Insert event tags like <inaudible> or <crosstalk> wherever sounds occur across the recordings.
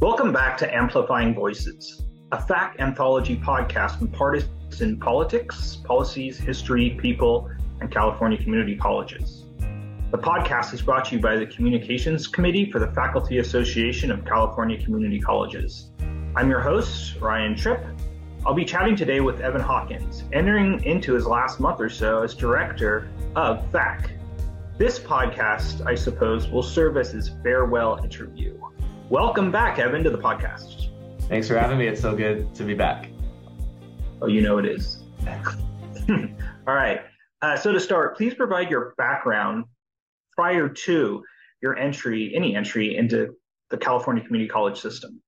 Welcome back to Amplifying Voices, a FACCC anthology podcast on partisan politics, policies, history, people, and California community colleges. The podcast is brought to you by the Communications Committee for the Faculty Association of California Community Colleges. I'm your host, Ryan Tripp. I'll be chatting today with Evan Hawkins, entering into his last month or so as director of FACCC. This podcast, I suppose, will serve as his farewell interview. Welcome back, Evan, to the podcast. Thanks for having me. It's so good to be back. Oh, you know it is. <laughs> All right. Uh, so to start, please provide your background prior to your entry, any entry into the California Community College system.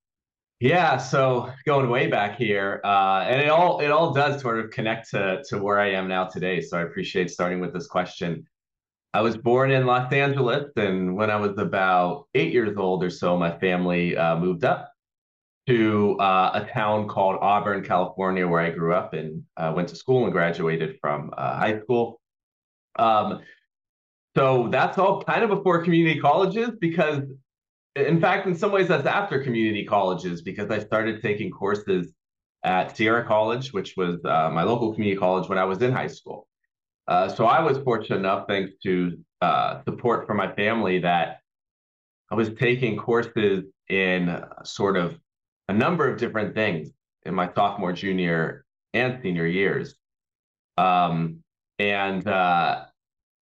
Yeah, so going way back here, uh, and it all it all does sort of connect to to where I am now today. So I appreciate starting with this question. I was born in Los Angeles, and when I was about eight years old or so, my family uh, moved up to uh, a town called Auburn, California, where I grew up and uh, went to school and graduated from uh, high school. Um, so that's all kind of before community colleges, because in fact, in some ways, that's after community colleges, because I started taking courses at Sierra College, which was uh, my local community college when I was in high school. Uh, so I was fortunate enough, thanks to uh, support from my family, that I was taking courses in sort of a number of different things in my sophomore, junior, and senior years. Um, and uh,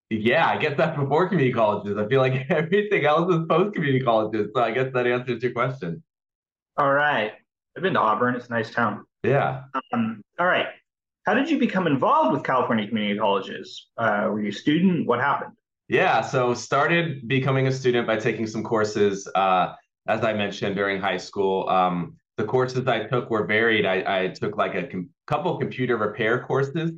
yeah, I guess that's before community colleges. I feel like <laughs> everything else is post community colleges. So I guess that answers your question. All right. I've been to Auburn. It's a nice town. Yeah. Um, all right. How did you become involved with California community colleges? Uh, were you a student? What happened? Yeah, so started becoming a student by taking some courses, uh, as I mentioned during high school. Um, the courses I took were varied. I, I took like a com- couple computer repair courses.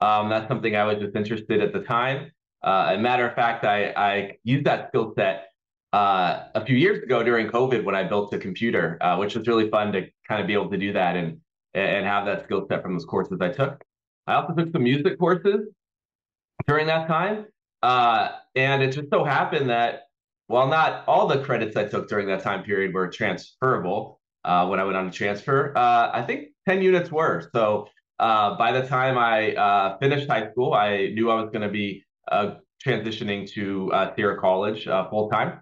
Um, that's something I was just interested at the time. Uh, a matter of fact, I, I used that skill set uh, a few years ago during COVID when I built a computer, uh, which was really fun to kind of be able to do that. And and have that skill set from those courses I took. I also took some music courses during that time. Uh, and it just so happened that while not all the credits I took during that time period were transferable uh, when I went on to transfer, uh, I think 10 units were. So uh, by the time I uh, finished high school, I knew I was going to be uh, transitioning to Sierra College full time.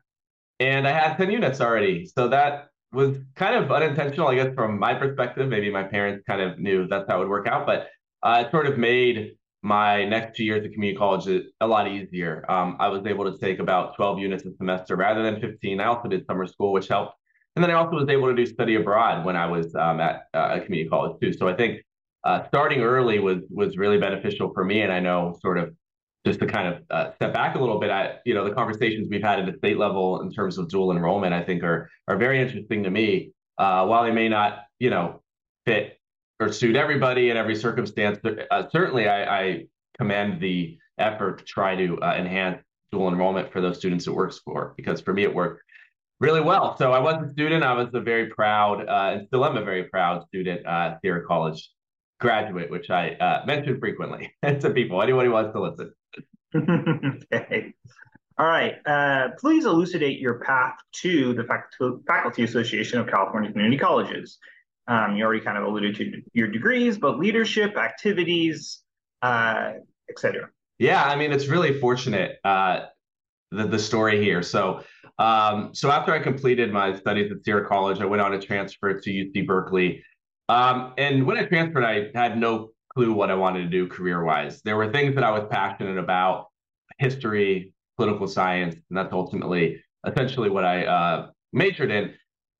And I had 10 units already. So that was kind of unintentional, I guess, from my perspective. Maybe my parents kind of knew that's how it would work out, but uh, it sort of made my next two years of community college a lot easier. Um, I was able to take about 12 units a semester rather than 15. I also did summer school, which helped. And then I also was able to do study abroad when I was um, at uh, a community college too. So I think uh, starting early was was really beneficial for me. And I know sort of just to kind of uh, step back a little bit, I, you know, the conversations we've had at the state level in terms of dual enrollment, I think are are very interesting to me. Uh, while they may not, you know, fit or suit everybody in every circumstance, uh, certainly I, I, commend the effort to try to uh, enhance dual enrollment for those students it works for, because for me it worked really well. So I was a student. I was a very proud, uh, and still am a very proud student at Sierra College graduate, which I uh, mention frequently <laughs> to people, anyone who wants to listen. <laughs> okay. All right. Uh, please elucidate your path to the Faculty Association of California Community Colleges. Um, you already kind of alluded to your degrees, but leadership, activities, uh, etc. Yeah, I mean, it's really fortunate uh, the the story here. So, um, so after I completed my studies at Sierra College, I went on to transfer to UC Berkeley. Um, and when I transferred, I had no clue what I wanted to do career wise. There were things that I was passionate about history, political science, and that's ultimately essentially what I uh, majored in.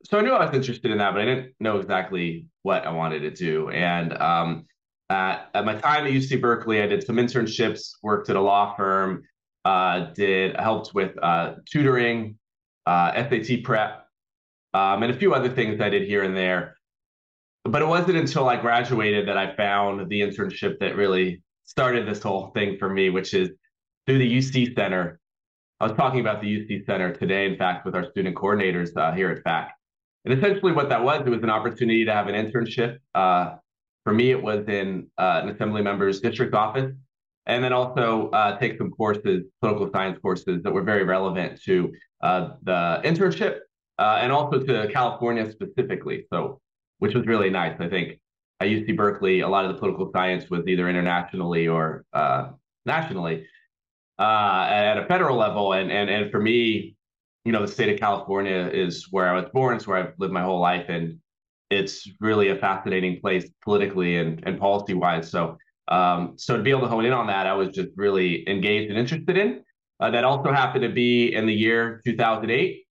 So I knew I was interested in that, but I didn't know exactly what I wanted to do. And um, at, at, my time at UC Berkeley, I did some internships, worked at a law firm, uh, did helped with uh, tutoring, uh, SAT prep, um, and a few other things I did here and there but it wasn't until I graduated that I found the internship that really started this whole thing for me, which is through the UC Center. I was talking about the UC Center today, in fact, with our student coordinators uh, here at FACCC. And essentially, what that was, it was an opportunity to have an internship. Uh, for me, it was in uh, an assembly member's district office. and then also uh, take some courses, political science courses that were very relevant to uh, the internship uh, and also to California specifically. So, which was really nice. I think at UC Berkeley, a lot of the political science was either internationally or uh, nationally uh, at a federal level, and and and for me, you know, the state of California is where I was born. It's where I've lived my whole life, and it's really a fascinating place politically and, and policy wise. So, um, so to be able to hone in on that, I was just really engaged and interested in. Uh, that also happened to be in the year 2008,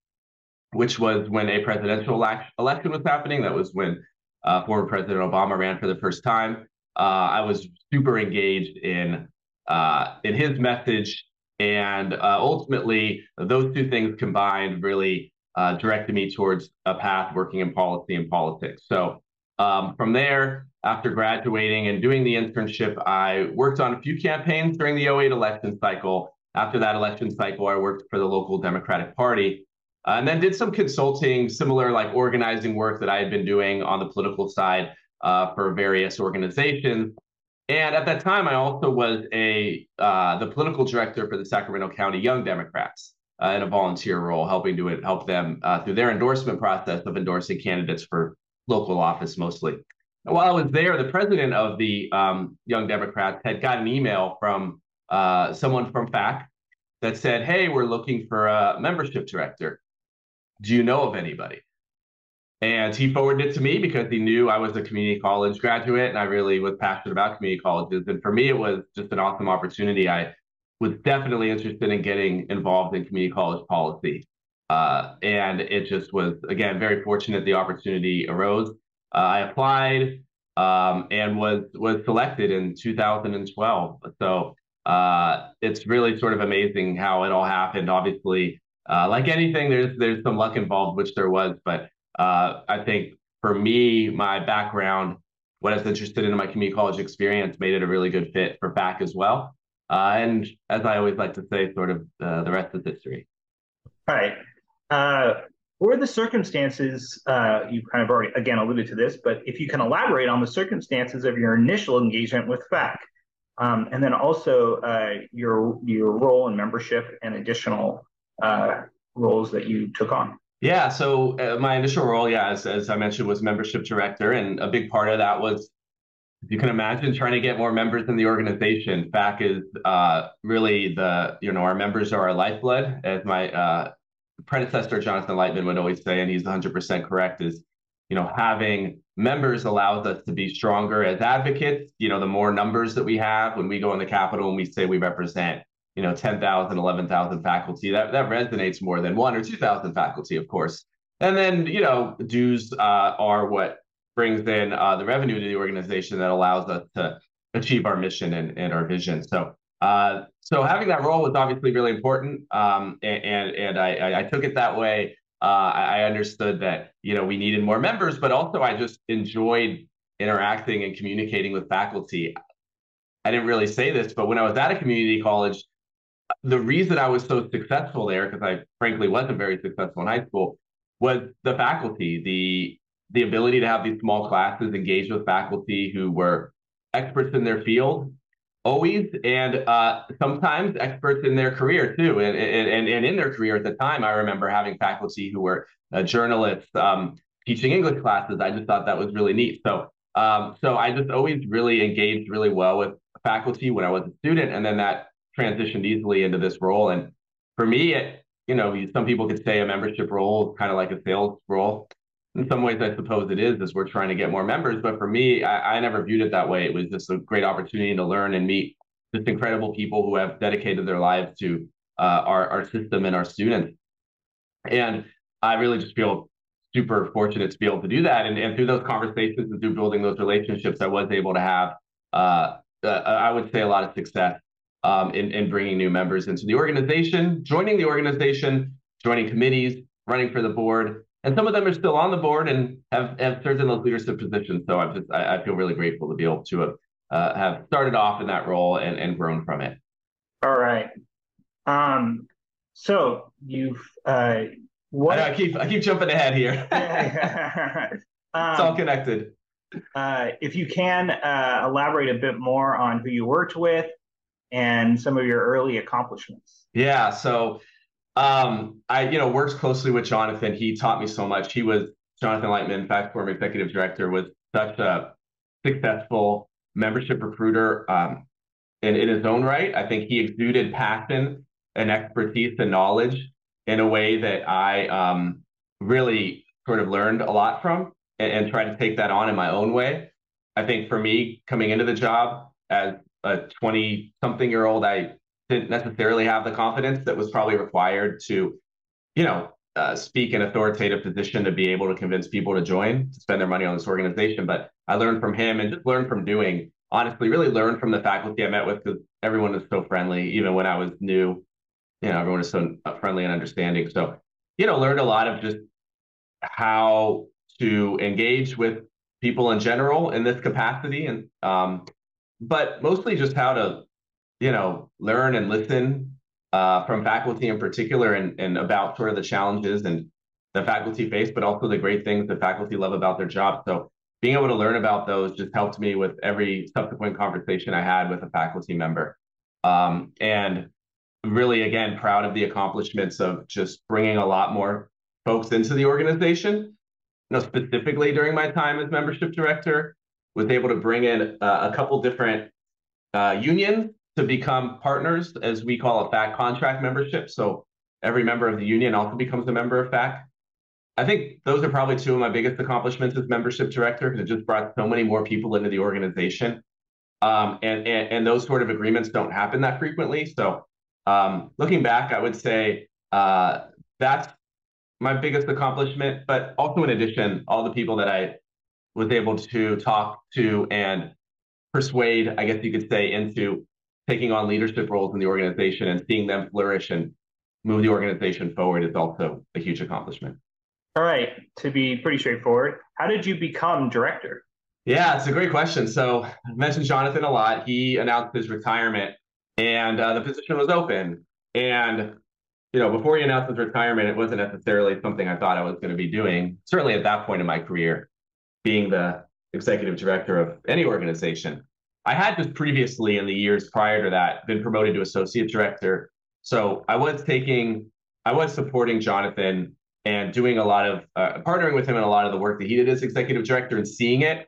which was when a presidential election was happening. That was when uh, former President Obama ran for the first time. Uh, I was super engaged in uh, in his message, and uh, ultimately, those two things combined really uh, directed me towards a path working in policy and politics. So um, from there, after graduating and doing the internship, I worked on a few campaigns during the 08 election cycle. After that election cycle, I worked for the local Democratic Party. Uh, and then did some consulting, similar like organizing work that I had been doing on the political side uh, for various organizations. And at that time, I also was a uh, the political director for the Sacramento County Young Democrats uh, in a volunteer role, helping to help them uh, through their endorsement process of endorsing candidates for local office mostly. And while I was there, the president of the um, Young Democrats had got an email from someone from FACCC that said, "Hey, we're looking for a membership director. Do you know of anybody?" And he forwarded it to me because he knew I was a community college graduate and I really was passionate about community colleges. And for me, it was just an awesome opportunity. I was definitely interested in getting involved in community college policy. Uh, and it just was, again, very fortunate the opportunity arose. Uh, I applied um, and was was selected in 2012. So uh, it's really sort of amazing how it all happened. Obviously, uh, like anything, there's there's some luck involved, which there was. But uh, I think for me, my background, what I was interested in my community college experience, made it a really good fit for FACCC as well. Uh, and as I always like to say, sort of uh, the rest is history. All right. Uh, what are the circumstances? Uh, you kind of already again alluded to this, but if you can elaborate on the circumstances of your initial engagement with FACCC, um, and then also uh, your your role in membership and additional uh, roles that you took on. Yeah, so my initial role, yeah, as, as I mentioned, was membership director, and a big part of that was if you can imagine trying to get more members in the organization, FACCC is uh, really the, you know, our members are our lifeblood. As my uh, predecessor, Jonathan Lightman, would always say, and he's 100% correct, is, you know, having members allows us to be stronger as advocates. You know, the more numbers that we have when we go in the Capitol and we say we represent, you know, 10,000, 11,000 faculty, that, that resonates more than one or 2,000 faculty, of course. And then, you know, dues uh, are what brings in uh, the revenue to the organization that allows us to achieve our mission and, and our vision. So, uh, so having that role was obviously really important, um, and and, and I, I took it that way. Uh, I understood that you know we needed more members, but also I just enjoyed interacting and communicating with faculty. I didn't really say this, but when I was at a community college, the reason I was so successful there, because I frankly wasn't very successful in high school, was the faculty, the the ability to have these small classes, engage with faculty who were experts in their field, always, and uh, sometimes experts in their career too. And, and, and in their career at the time, I remember having faculty who were uh, journalists um, teaching English classes. I just thought that was really neat. So, um, so I just always really engaged really well with faculty when I was a student, and then that transitioned easily into this role. And for me, it, you know, some people could say a membership role is kind of like a sales role in some ways, I suppose it is, as we're trying to get more members. But for me, I, I never viewed it that way. It was just a great opportunity to learn and meet just incredible people who have dedicated their lives to uh, our, our system and our students. And I really just feel super fortunate to be able to do that. And, and through those conversations and through building those relationships, I was able to have, uh, uh, I would say, a lot of success um, in, in bringing new members into the organization, joining the organization, joining committees, running for the board, and some of them are still on the board and have, have served in those leadership positions. So I'm just I, I feel really grateful to be able to have, uh, have started off in that role and, and grown from it. All right. Um, so you've uh, what? I, know, I keep I keep jumping ahead here. um, <laughs> <laughs> it's all connected. Uh, if you can uh, elaborate a bit more on who you worked with, and some of your early accomplishments. Yeah. So um, I, you know, worked closely with Jonathan. He taught me so much. He was Jonathan Lightman, FACCC former executive director, was such a successful membership recruiter um, in, in his own right. I think he exuded passion and expertise and knowledge in a way that I um, really sort of learned a lot from and, and tried to take that on in my own way. I think for me, coming into the job as a 20 something year old, I didn't necessarily have the confidence that was probably required to, you know, uh, speak in authoritative position to be able to convince people to join to spend their money on this organization. But I learned from him and just learned from doing. Honestly, really learned from the faculty I met with because everyone was so friendly. Even when I was new, you know, everyone is so friendly and understanding. So, you know, learned a lot of just how to engage with people in general in this capacity, and um, but mostly just how to, you know, learn and listen uh, from faculty in particular and, and about sort of the challenges and the faculty face, but also the great things that faculty love about their job. So being able to learn about those just helped me with every subsequent conversation I had with a faculty member. Um, and really, again, proud of the accomplishments of just bringing a lot more folks into the organization. You know, specifically during my time as membership director, was able to bring in uh, a couple different uh, unions to become partners, as we call a FACCC contract membership. So every member of the union also becomes a member of FACCC. I think those are probably two of my biggest accomplishments as membership director because it just brought so many more people into the organization. Um, and, and, and those sort of agreements don't happen that frequently. So um, looking back, I would say uh, that's my biggest accomplishment. But also in addition, all the people that I was able to talk to and persuade, I guess you could say, into taking on leadership roles in the organization and seeing them flourish and move the organization forward is also a huge accomplishment. All right, to be pretty straightforward, how did you become director? Yeah, it's a great question. So I mentioned Jonathan a lot. He announced his retirement and uh, the position was open. And, you know, before he announced his retirement, it wasn't necessarily something I thought I was going to be doing, certainly at that point in my career, being the executive director of any organization. I had just previously in the years prior to that been promoted to associate director. So I was taking, I was supporting Jonathan and doing a lot of uh, partnering with him in a lot of the work that he did as executive director and seeing it.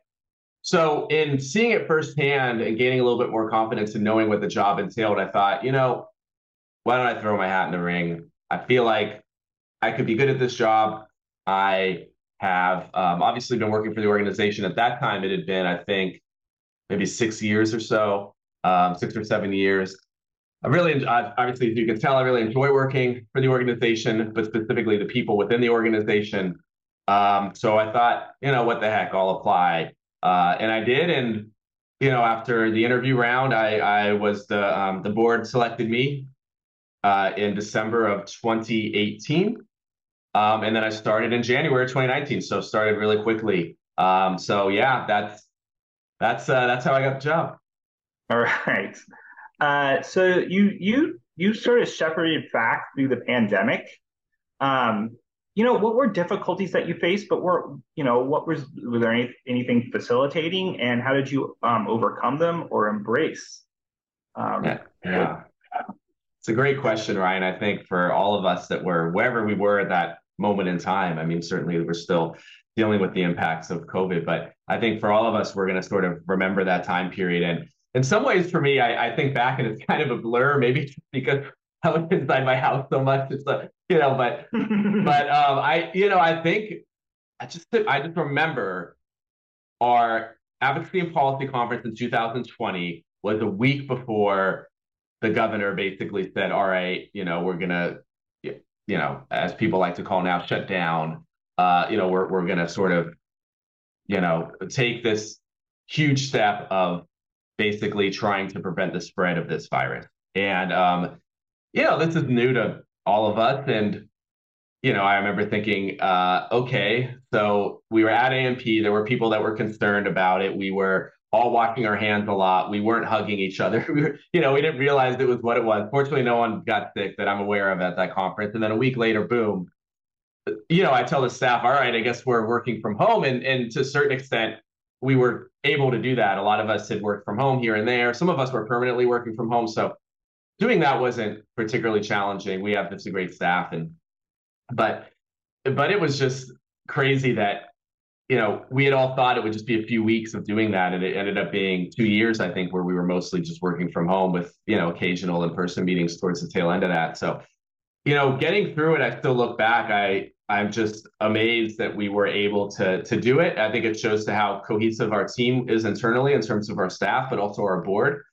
So in seeing it firsthand and gaining a little bit more confidence and knowing what the job entailed, I thought, you know, why don't I throw my hat in the ring? I feel like I could be good at this job. I have um, obviously been working for the organization. At that time, it had been, I think, maybe six years or so, um, six or seven years. I really, obviously, as you can tell, I really enjoy working for the organization, but specifically the people within the organization. Um, so I thought, you know, what the heck, I'll apply, uh, and I did. And you know, after the interview round, I, I was the um, the board selected me uh, in December of 2018, um, and then I started in January 2019. So started really quickly. Um, so yeah, that's that's uh, that's how I got the job. All <laughs> right. Uh, so you you you sort of shepherded FACCC through the pandemic. Um, you know, what were difficulties that you faced, but were you know what was was there any, anything facilitating, and how did you um, overcome them or embrace? Um, yeah, yeah. It's a great question, Ryan. I think for all of us that were wherever we were at that moment in time. I mean, certainly we're still dealing with the impacts of COVID. But I think for all of us, we're going to sort of remember that time period. And in some ways, for me, I, I think back and it's kind of a blur, maybe <laughs> because I was inside my house so much. It's like, you know, but <laughs> but um, I, you know, I think I just I just remember our advocacy and policy conference in 2020 was a week before the governor basically said, "All right, you know, we're gonna, you know, as people like to call now, shut down uh, you know, we're we're going to sort of, you know, take this huge step of basically trying to prevent the spread of this virus. And um, you know, this is new to all of us, and you know, I remember thinking, uh, okay, so we were at AMP. There were people that were concerned about it. We were all washing our hands a lot. We weren't hugging each other. <laughs> We were, you know, we didn't realize it was what it was. Fortunately, no one got sick that I'm aware of at that conference. And then a week later, boom, you know, I tell the staff, all right, I guess we're working from home. And, and to a certain extent, we were able to do that. A lot of us had worked from home here and there. Some of us were permanently working from home. So doing that wasn't particularly challenging. We have a great staff and but but it was just crazy that you know we had all thought it would just be a few weeks of doing that and it ended up being two years i think where we were mostly just working from home with you know occasional in-person meetings towards the tail end of that. So you know getting through it i still look back i i'm just amazed that we were able to to do it. I think it shows to how cohesive our team is internally in terms of our staff but also our board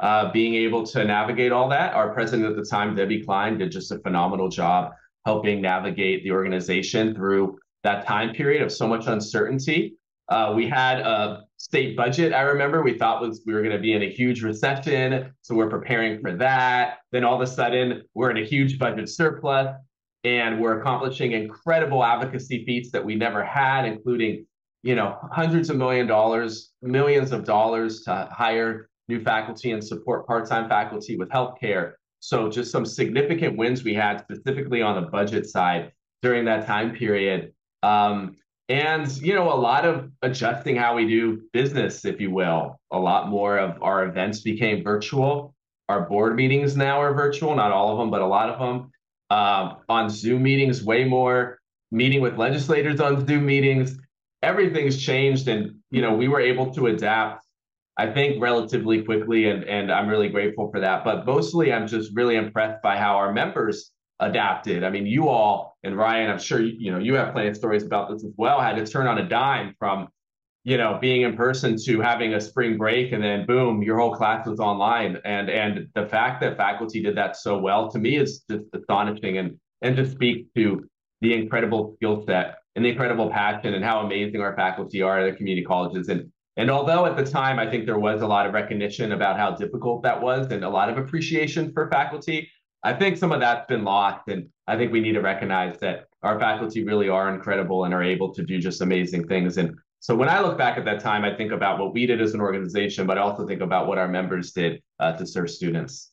uh, being able to navigate all that. Our president at the time debbie klein did just a phenomenal job helping navigate the organization through that time period of so much uncertainty. Uh, we had a state budget. I remember we thought was we were going to be in a huge recession, so we're preparing for that. Then all of a sudden, we're in a huge budget surplus, and we're accomplishing incredible advocacy feats that we never had, including, you know, hundreds of million dollars, millions of dollars to hire new faculty and support part-time faculty with healthcare. So just some significant wins we had specifically on the budget side during that time period. Um, and you know, a lot of adjusting how we do business, if you will. A lot more of our events became virtual. Our board meetings now are virtual, not all of them, but a lot of them. Um, on Zoom meetings, way more. Meeting with legislators on Zoom meetings. Everything's changed, and you know, we were able to adapt I think relatively quickly, and and I'm really grateful for that. But mostly, I'm just really impressed by how our members adapted. I mean, you all and Ryan, I'm sure you, know you have plenty of stories about this as well. Had to turn on a dime from you know being in person to having a spring break, and then boom, your whole class was online. And and the fact that faculty did that so well to me is just astonishing, and and to speak to the incredible skill set and the incredible passion and how amazing our faculty are at the community colleges and and although at the time I think there was a lot of recognition about how difficult that was and a lot of appreciation for faculty, I think some of that's been lost. And I think we need to recognize that our faculty really are incredible and are able to do just amazing things. And so when I look back at that time, I think about what we did as an organization, but I also think about what our members did uh, to serve students.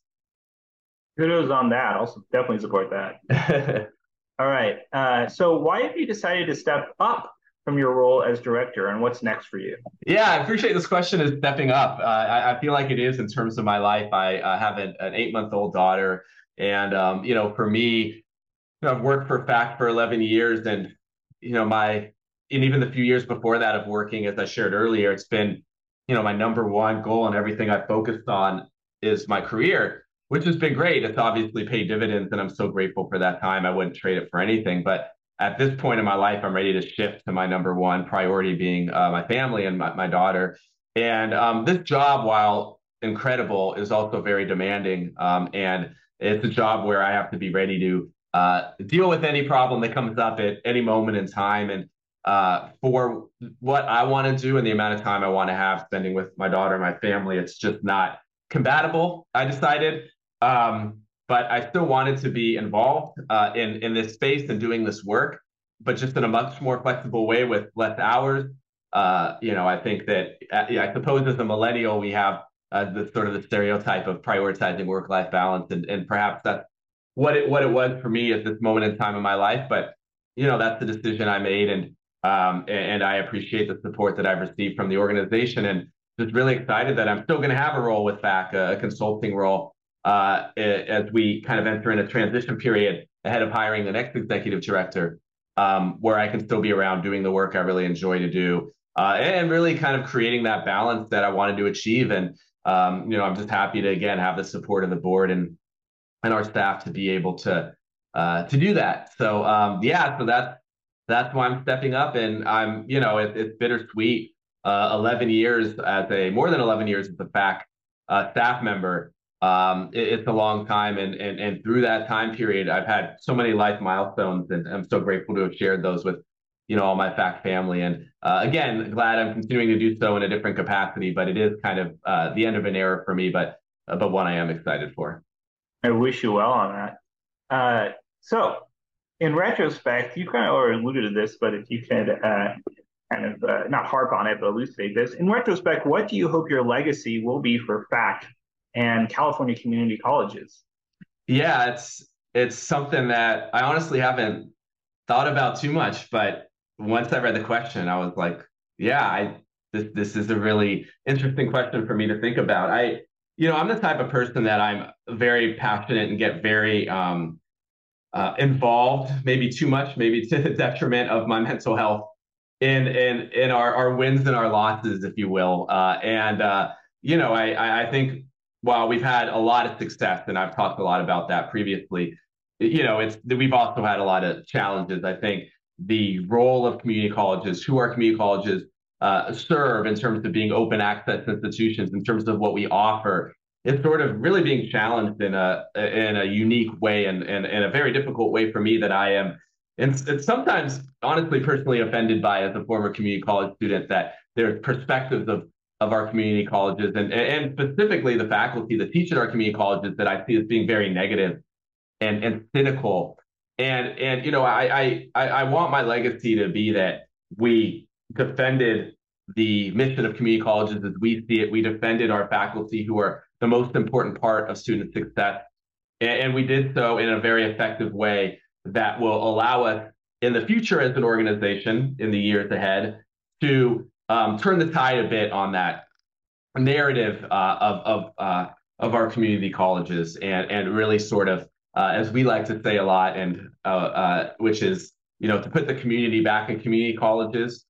Kudos on that. Also, definitely support that. <laughs> All right. Uh, so, why have you decided to step up from your role as director and what's next for you? Yeah, I appreciate this question is stepping up. Uh, I, I, feel like it is in terms of my life. I uh, have an, an eight month old daughter. And, um, you know, for me, you know, I've worked for FACCC for 11 years and, you know, my, and even the few years before that of working, as I shared earlier, it's been, you know, my number one goal and everything I focused on is my career, which has been great. It's obviously paid dividends and I'm so grateful for that time. I wouldn't trade it for anything, but at this point in my life, I'm ready to shift to my number one priority being uh, my family and my, my daughter. And um, this job, while incredible, is also very demanding. Um, and it's a job where I have to be ready to uh, deal with any problem that comes up at any moment in time. And uh, for what I want to do and the amount of time I want to have spending with my daughter and my family, it's just not compatible. I decided. Um, but I still wanted to be involved uh, in in this space and doing this work, but just in a much more flexible way with less hours. Uh, you know, I think that uh, I suppose as a millennial we have uh, the sort of the stereotype of prioritizing work life balance, and and perhaps that's what it what it was for me at this moment in time in my life. But you know, that's the decision I made, and um, and, and I appreciate the support that I've received from the organization, and just really excited that I'm still going to have a role with FACCC, a, consulting role uh, as we kind of enter in a transition period ahead of hiring the next executive director, um, where I can still be around doing the work I really enjoy to do, uh, and really kind of creating that balance that I wanted to achieve. And um, you know, I'm just happy to again have the support of the board and and our staff to be able to uh, to do that. So um, yeah, so that's that's why I'm stepping up, and I'm you know it, it's bittersweet. Uh, 11 years as a more than 11 years as a FACCC uh, staff member um, it, it's a long time, and and and through that time period, I've had so many life milestones, and I'm so grateful to have shared those with you know all my FACCC family. And uh, again, glad I'm continuing to do so in a different capacity, but it is kind of uh, the end of an era for me, but uh, but one I am excited for. I wish you well on that. Uh, so, in retrospect, you kind of already alluded to this, but if you could uh, kind of uh, not harp on it, but elucidate this. In retrospect, what do you hope your legacy will be for FACCC and California community colleges? Yeah, it's it's something that I honestly haven't thought about too much, but once I read the question, I was like, yeah, I this this is a really interesting question for me to think about. I, you know, I'm the type of person that I'm very passionate and get very um, uh, involved, maybe too much, maybe <laughs> to the detriment of my mental health in in in our our wins and our losses, if you will. Uh, and uh, you know, I I think while we've had a lot of success, and I've talked a lot about that previously, you know, it's that we've also had a lot of challenges. I think the role of community colleges, who our community colleges uh, serve in terms of being open access institutions, in terms of what we offer, is sort of really being challenged in a in a unique way and and in a very difficult way for me that I am. And it's sometimes honestly personally offended by as a former community college student that there's perspectives of of our community colleges and and specifically the faculty that teach at our community colleges that I see as being very negative and and cynical. And and you know I I I want my legacy to be that we defended the mission of community colleges as we see it. We defended our faculty who are the most important part of student success. And, and we did so in a very effective way that will allow us in the future as an organization in the years ahead to um, turn the tide a bit on that narrative uh, of of uh, of our community colleges and and really sort of uh, as we like to say a lot and uh, uh, which is you know to put the community back in community colleges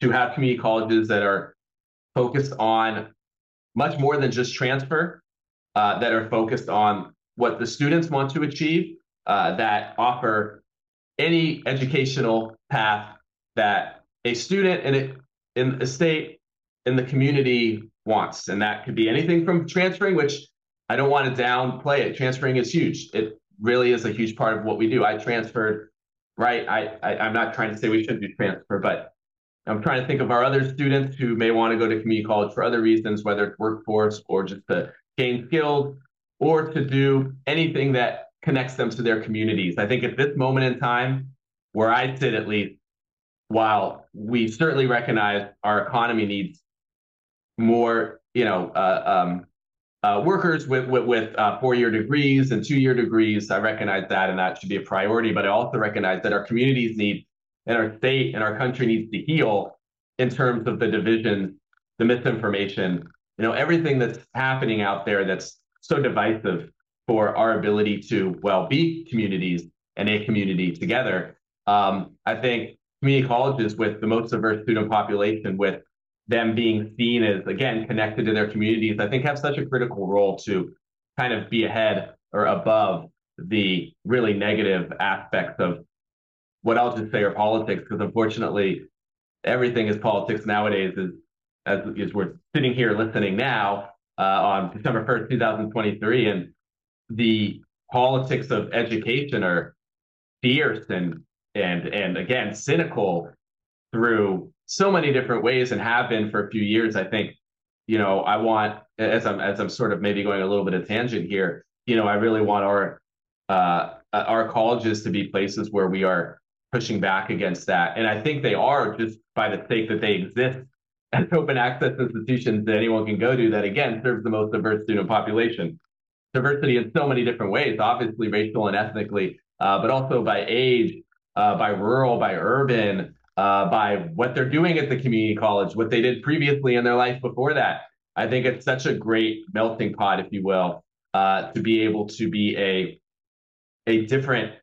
to have community colleges that are focused on much more than just transfer uh, that are focused on what the students want to achieve that offer any educational path that a student in a in a state in the community wants. And that could be anything from transferring, which I don't want to downplay it. Transferring is huge. It really is a huge part of what we do. I transferred, right? I, I am not trying to say we shouldn't do transfer, but I'm trying to think of our other students who may want to go to community college for other reasons, whether it's workforce or just to gain skills or to do anything that connects them to their communities. I think at this moment in time, where I sit at least, while we certainly recognize our economy needs more, you know, uh, um, uh, workers with with, with uh, four-year degrees and two-year degrees. I recognize that, and that should be a priority. But I also recognize that our communities need, and our state and our country needs to heal in terms of the division, the misinformation, you know, everything that's happening out there that's so divisive for our ability to well be communities and a community together. Um, I think community colleges with the most diverse student population, with them being seen as again connected to their communities, I think have such a critical role to kind of be ahead or above the really negative aspects of what I'll just say are politics, because unfortunately, everything is politics nowadays. Is as, as we're sitting here listening now uh, on December first, two thousand twenty-three, and the politics of education are fierce and and and again cynical through so many different ways and have been for a few years. I think, you know, I want as I'm as I'm sort of maybe going a little bit of tangent here. You know, I really want our uh, our colleges to be places where we are pushing back against that, and I think they are just by the sake that they exist <laughs> as open access institutions that anyone can go to. That again serves the most diverse student population. Diversity in so many different ways, obviously racial and ethnically, uh, but also by age, uh, by rural, by urban, uh, by what they're doing at the community college, what they did previously in their life before that. I think it's such a great melting pot, if you will, uh, to be able to be a a different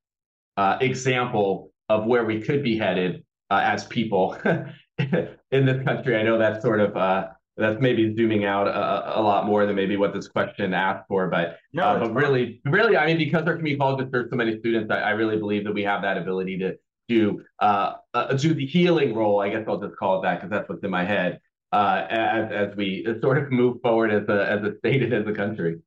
uh, example of where we could be headed uh, as people <laughs> in this country. I know that's sort of uh, that's maybe zooming out a, a, lot more than maybe what this question asked for, but no, uh, but really, really, I mean, because our community colleges serve so many students, I, I, really believe that we have that ability to do uh, uh, do the healing role. I guess I'll just call it that because that's what's in my head uh, as as we sort of move forward as a as a state and as a country.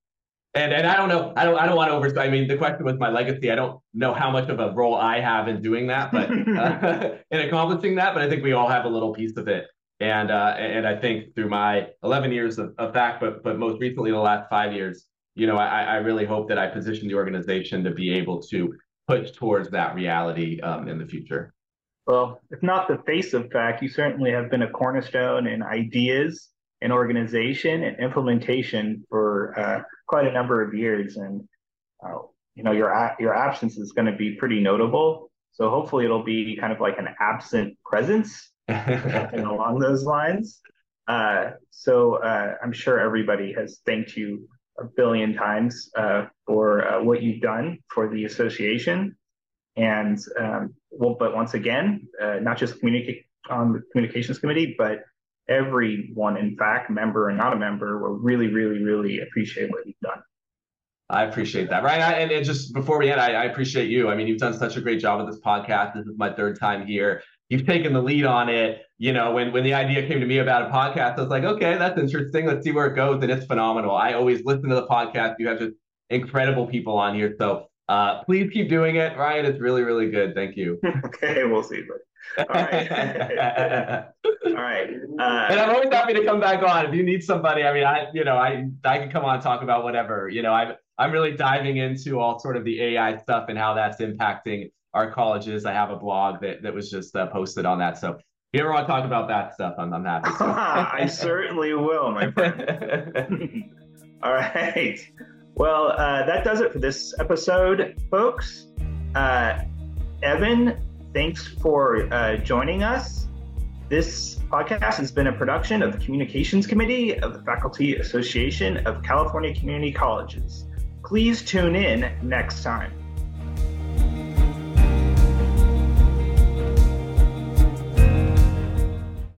And and I don't know, I don't I don't want to over. I mean, the question was my legacy. I don't know how much of a role I have in doing that, but <laughs> uh, <laughs> in accomplishing that. But I think we all have a little piece of it. And uh, and I think through my 11 years of, of FACCC, but but most recently the last five years, you know, I, I really hope that I position the organization to be able to push towards that reality um, in the future. Well, if not the face of FACCC, you certainly have been a cornerstone in ideas and organization and implementation for uh, quite a number of years. And uh, you know, your your absence is going to be pretty notable. So hopefully, it'll be kind of like an absent presence something <laughs> along those lines. Uh, so uh, I'm sure everybody has thanked you a billion times uh, for uh, what you've done for the association. And um, well, but once again, uh, not just communicate on the communications committee, but everyone, in fact, member and not a member, will really, really, really appreciate what you've done. I appreciate that, right? I, and, and, just before we end, I, I, appreciate you. I mean, you've done such a great job with this podcast. This is my third time here. You've taken the lead on it. You know, when when the idea came to me about a podcast, I was like, okay, that's interesting. Let's see where it goes, and it's phenomenal. I always listen to the podcast. You have just incredible people on here, so uh, please keep doing it, Ryan. It's really, really good. Thank you. <laughs> okay, we'll see. All right. <laughs> All right. Uh, and I'm always happy to come back on if you need somebody. I mean, I you know I I can come on and talk about whatever. You know, I'm I'm really diving into all sort of the AI stuff and how that's impacting our colleges. I have a blog that that was just uh, posted on that. So if you ever want to talk about that stuff, I'm I'm happy. <laughs> I certainly will, my friend. <laughs> all right. Well, uh, that does it for this episode, folks. Uh, Evan, thanks for uh, joining us. This podcast has been a production of the Communications Committee of the Faculty Association of California Community Colleges. Please tune in next time.